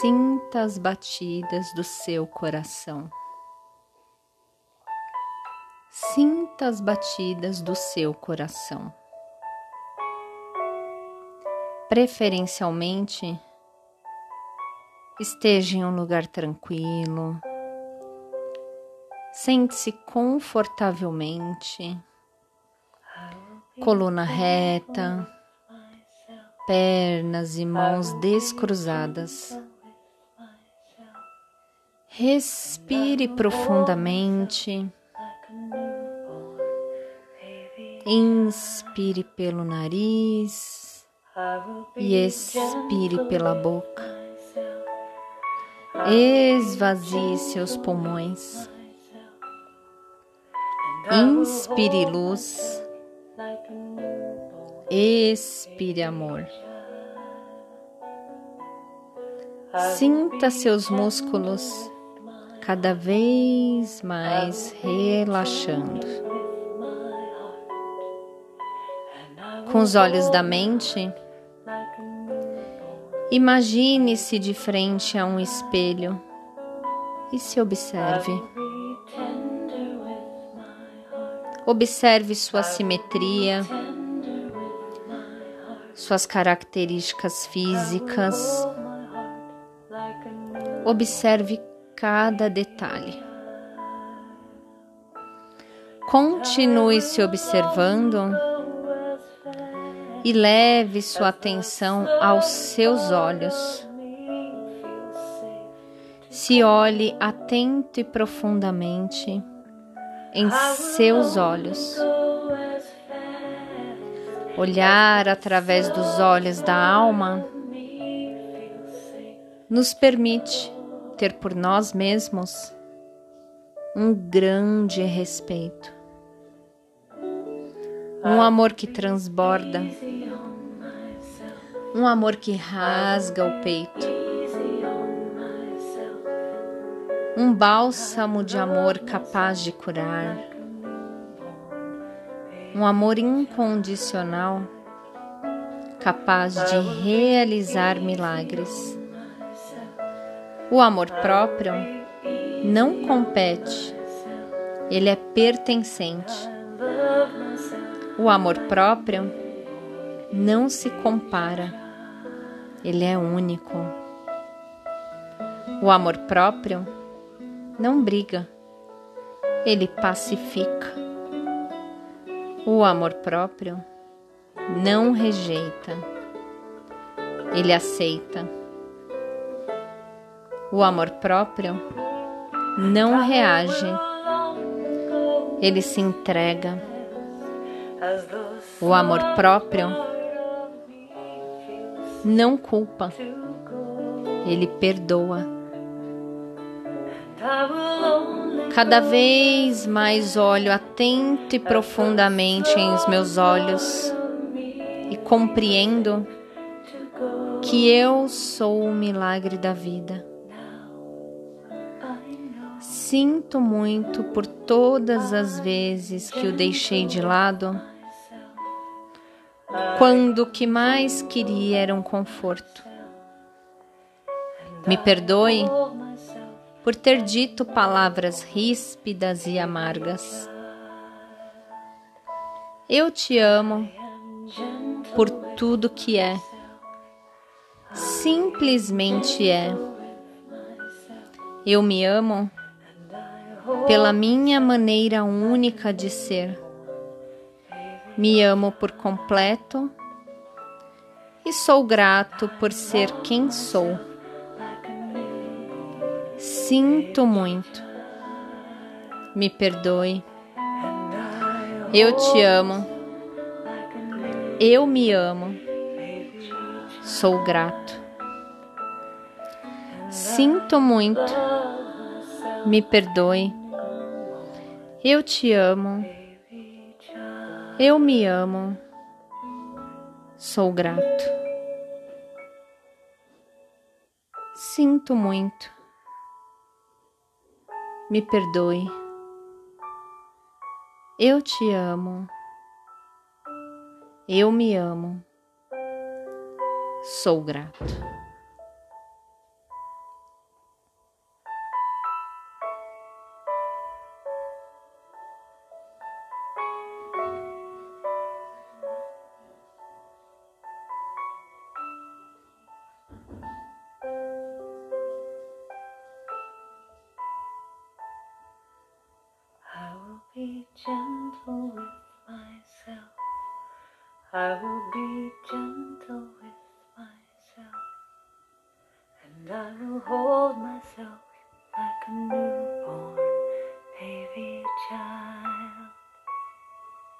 Sinta as batidas do seu coração. Sinta as batidas do seu coração. Preferencialmente, esteja em um lugar tranquilo, sente-se confortavelmente, coluna reta, pernas e mãos descruzadas. Respire profundamente. Inspire pelo nariz e expire pela boca. Esvazie seus pulmões. Inspire luz. Expire amor. Sinta seus músculos cada vez mais relaxando. com os olhos da mente, imagine-se de frente a um espelho e se observe. Observe sua simetria, suas características físicas. Observe cada detalhe. Continue se observando e leve sua atenção aos seus olhos. Se olhe atento e profundamente em seus olhos. Olhar através dos olhos da alma nos permite ter por nós mesmos um grande respeito. Um amor que transborda, um amor que rasga o peito, um bálsamo de amor capaz de curar, um amor incondicional capaz de realizar milagres. O amor próprio não compete, ele é pertencente o amor próprio não se compara, ele é único. O amor próprio não briga, ele pacifica. O amor próprio não rejeita, ele aceita. O amor próprio não reage, ele se entrega. O amor próprio não culpa, ele perdoa. Cada vez mais olho atento e profundamente em os meus olhos e compreendo que eu sou o milagre da vida. Sinto muito por todas as vezes que o deixei de lado, quando o que mais queria era um conforto. Me perdoe por ter dito palavras ríspidas e amargas. Eu te amo por tudo que é, simplesmente é. Eu me amo pela minha maneira única de ser. Me amo por completo e sou grato por ser quem sou. Sinto muito. Me perdoe. Eu te amo. Eu me amo. Sou grato. Sinto muito me perdoe. Eu te amo. Eu me amo. Sou grato. Sinto muito. Me perdoe. Eu te amo. Eu me amo. Sou grato. I will be gentle with myself, and I will hold